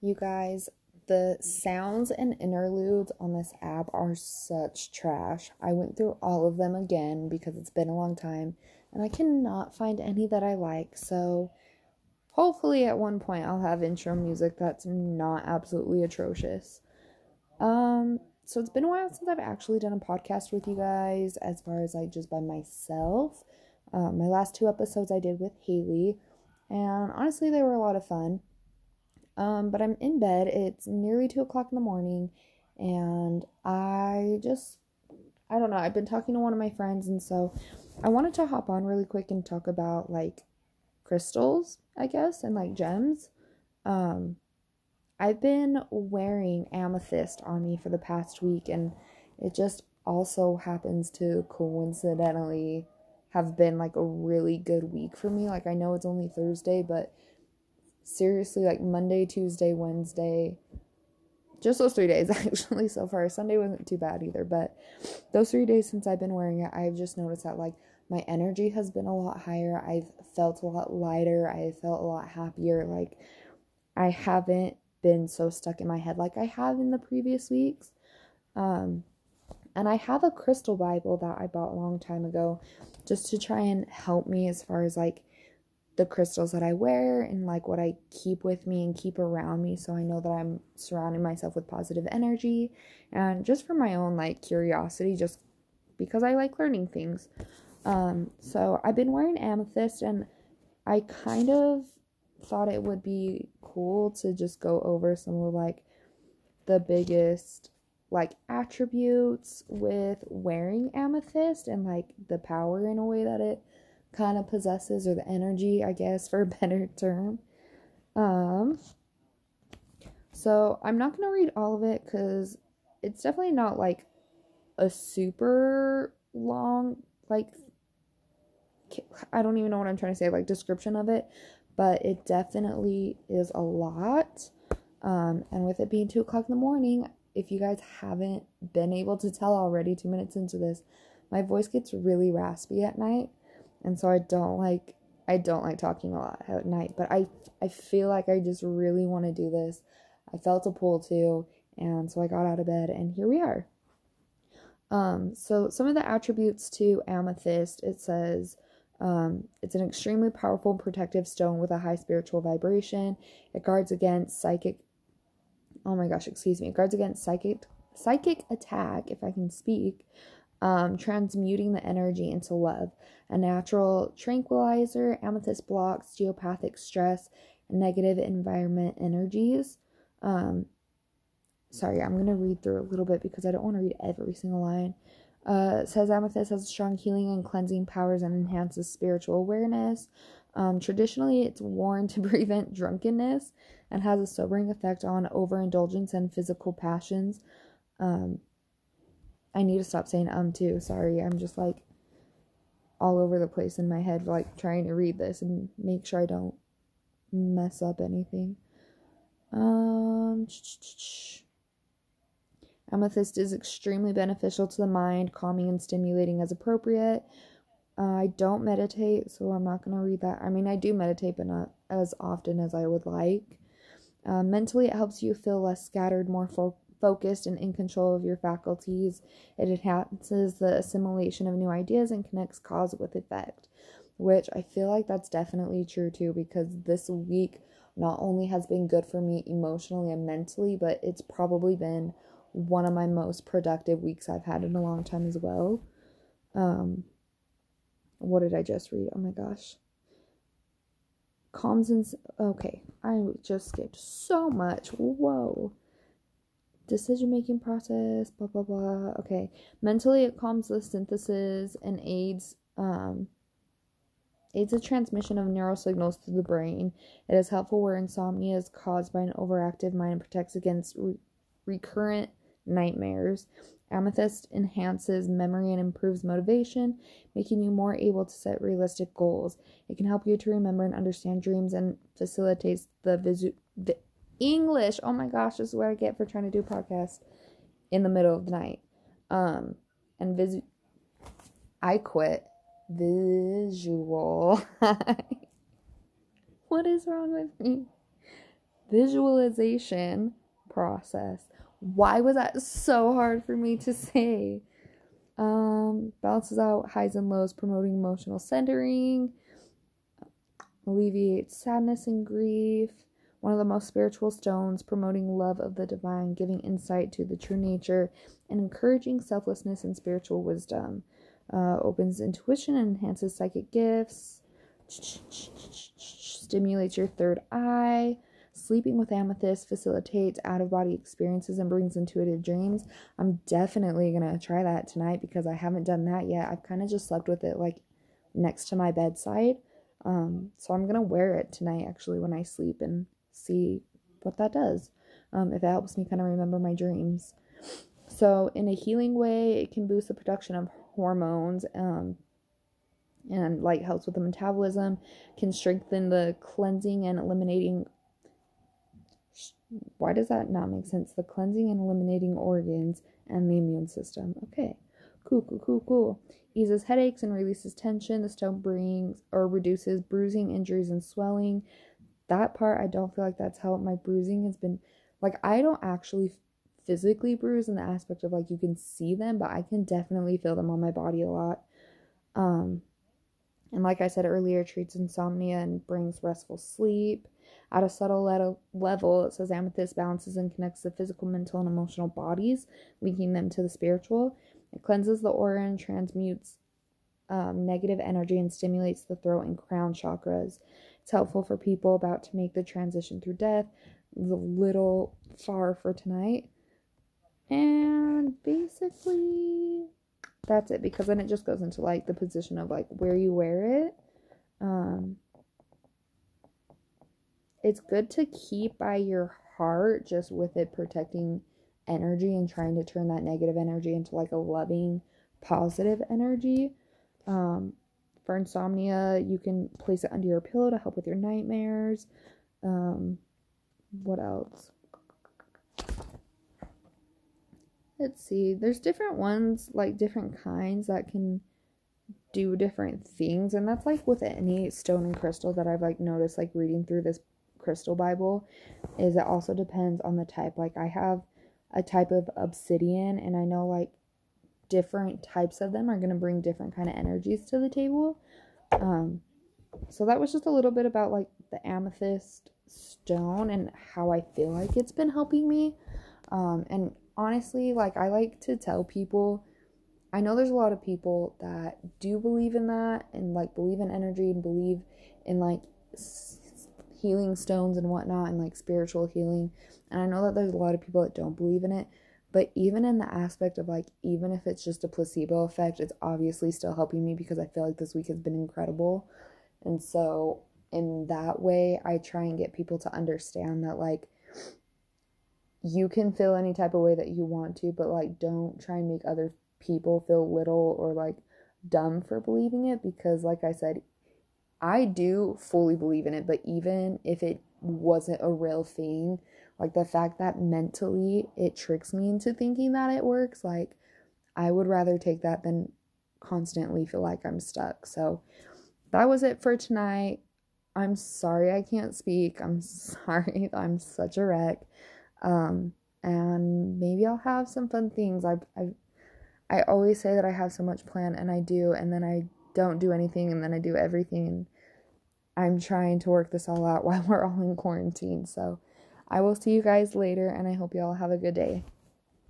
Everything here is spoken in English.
You guys, the sounds and interludes on this app are such trash. I went through all of them again because it's been a long time and I cannot find any that I like. So hopefully at one point I'll have intro music that's not absolutely atrocious. Um so it's been a while since I've actually done a podcast with you guys as far as like just by myself. Um, my last two episodes I did with Haley, and honestly, they were a lot of fun. Um, but I'm in bed. It's nearly two o'clock in the morning, and I just, I don't know. I've been talking to one of my friends, and so I wanted to hop on really quick and talk about like crystals, I guess, and like gems. Um, I've been wearing amethyst on me for the past week, and it just also happens to coincidentally have been like a really good week for me. Like, I know it's only Thursday, but seriously like Monday, Tuesday, Wednesday, just those three days actually so far. Sunday wasn't too bad either, but those three days since I've been wearing it, I've just noticed that like my energy has been a lot higher. I've felt a lot lighter. I felt a lot happier. Like I haven't been so stuck in my head like I have in the previous weeks. Um, and I have a crystal Bible that I bought a long time ago just to try and help me as far as like the crystals that I wear and like what I keep with me and keep around me so I know that I'm surrounding myself with positive energy and just for my own like curiosity just because I like learning things. Um so I've been wearing amethyst and I kind of thought it would be cool to just go over some of like the biggest like attributes with wearing amethyst and like the power in a way that it kind of possesses or the energy, I guess, for a better term. Um so I'm not going to read all of it cuz it's definitely not like a super long like I don't even know what I'm trying to say like description of it, but it definitely is a lot. Um, and with it being two o'clock in the morning, if you guys haven't been able to tell already, two minutes into this, my voice gets really raspy at night and so I don't like I don't like talking a lot at night, but I I feel like I just really want to do this. I felt a pull to, and so I got out of bed and here we are. Um so some of the attributes to amethyst, it says um, it's an extremely powerful protective stone with a high spiritual vibration. It guards against psychic oh my gosh, excuse me. It guards against psychic psychic attack, if I can speak, um, transmuting the energy into love. A natural tranquilizer, amethyst blocks geopathic stress and negative environment energies. Um, sorry, I'm going to read through a little bit because I don't want to read every single line. Uh, says amethyst has strong healing and cleansing powers and enhances spiritual awareness. Um, traditionally, it's worn to prevent drunkenness and has a sobering effect on overindulgence and physical passions. Um, I need to stop saying um too. Sorry, I'm just like all over the place in my head, like trying to read this and make sure I don't mess up anything. Um, amethyst is extremely beneficial to the mind, calming and stimulating as appropriate. Uh, I don't meditate, so I'm not going to read that. I mean, I do meditate, but not as often as I would like. Uh, mentally, it helps you feel less scattered, more fo- focused and in control of your faculties. It enhances the assimilation of new ideas and connects cause with effect, which I feel like that's definitely true too because this week not only has been good for me emotionally and mentally, but it's probably been one of my most productive weeks I've had in a long time as well. Um, what did I just read? Oh my gosh. Calms and okay, I just skipped so much. Whoa decision making process, blah blah blah. Okay. Mentally it calms the synthesis and aids um aids the transmission of neural signals through the brain. It is helpful where insomnia is caused by an overactive mind and protects against re- recurrent nightmares. Amethyst enhances memory and improves motivation, making you more able to set realistic goals. It can help you to remember and understand dreams and facilitates the visu- the English. Oh my gosh, this is what I get for trying to do podcast in the middle of the night. Um, and vis, I quit visual. what is wrong with me? visualization process. Why was that so hard for me to say? Um, balances out highs and lows, promoting emotional centering, alleviates sadness and grief. One of the most spiritual stones, promoting love of the divine, giving insight to the true nature, and encouraging selflessness and spiritual wisdom. Uh, opens intuition and enhances psychic gifts. Stimulates your third eye. Sleeping with amethyst facilitates out of body experiences and brings intuitive dreams. I'm definitely to try that tonight because I haven't done that yet. I've kind of just slept with it like next to my bedside. Um, so I'm to wear it tonight actually when I sleep and see what that does. Um, if it helps me kind of remember my dreams. So, in a healing way, it can boost the production of hormones um, and like helps with the metabolism, can strengthen the cleansing and eliminating why does that not make sense? The cleansing and eliminating organs and the immune system. Okay. Cool, cool, cool, cool. Eases headaches and releases tension. The stone brings or reduces bruising, injuries, and swelling. That part, I don't feel like that's helped. My bruising has been like, I don't actually physically bruise in the aspect of like you can see them, but I can definitely feel them on my body a lot. Um, and like I said earlier, treats insomnia and brings restful sleep. At a subtle level, it says amethyst balances and connects the physical, mental, and emotional bodies, linking them to the spiritual. It cleanses the aura and transmutes um, negative energy and stimulates the throat and crown chakras. It's helpful for people about to make the transition through death. A little far for tonight. And basically, that's it because then it just goes into like the position of like where you wear it. Um, it's good to keep by your heart just with it protecting energy and trying to turn that negative energy into like a loving positive energy um, for insomnia you can place it under your pillow to help with your nightmares. Um, what else? Let's see. There's different ones like different kinds that can do different things and that's like with any stone and crystal that i've like noticed like reading through this crystal bible is it also depends on the type. Like i have a type of obsidian and i know like different types of them are going to bring different kind of energies to the table um so that was just a little bit about like the amethyst stone and how i feel like it's been helping me um and honestly like i like to tell people i know there's a lot of people that do believe in that and like believe in energy and believe in like healing stones and whatnot and like spiritual healing. And I know that there's a lot of people that don't believe in it, but even in the aspect of like, even if it's just a placebo effect, it's obviously still helping me because I feel like this week has been incredible. And so, in that way, I try and get people to understand that like you can feel any type of way that you want to, but like don't try and make other people feel little or like dumb for believing it because, like I said, I do fully believe in it, but even if it wasn't a real thing, like the fact that mentally it tricks me into thinking that it works, like I would rather take that than constantly feel like I'm stuck. So that was it for tonight. I'm sorry I can't speak. I'm sorry I'm such a wreck. Um, and maybe I'll have some fun things. I I I always say that I have so much planned and I do and then I don't do anything and then I do everything and I'm trying to work this all out while we're all in quarantine. So I will see you guys later and I hope you all have a good day.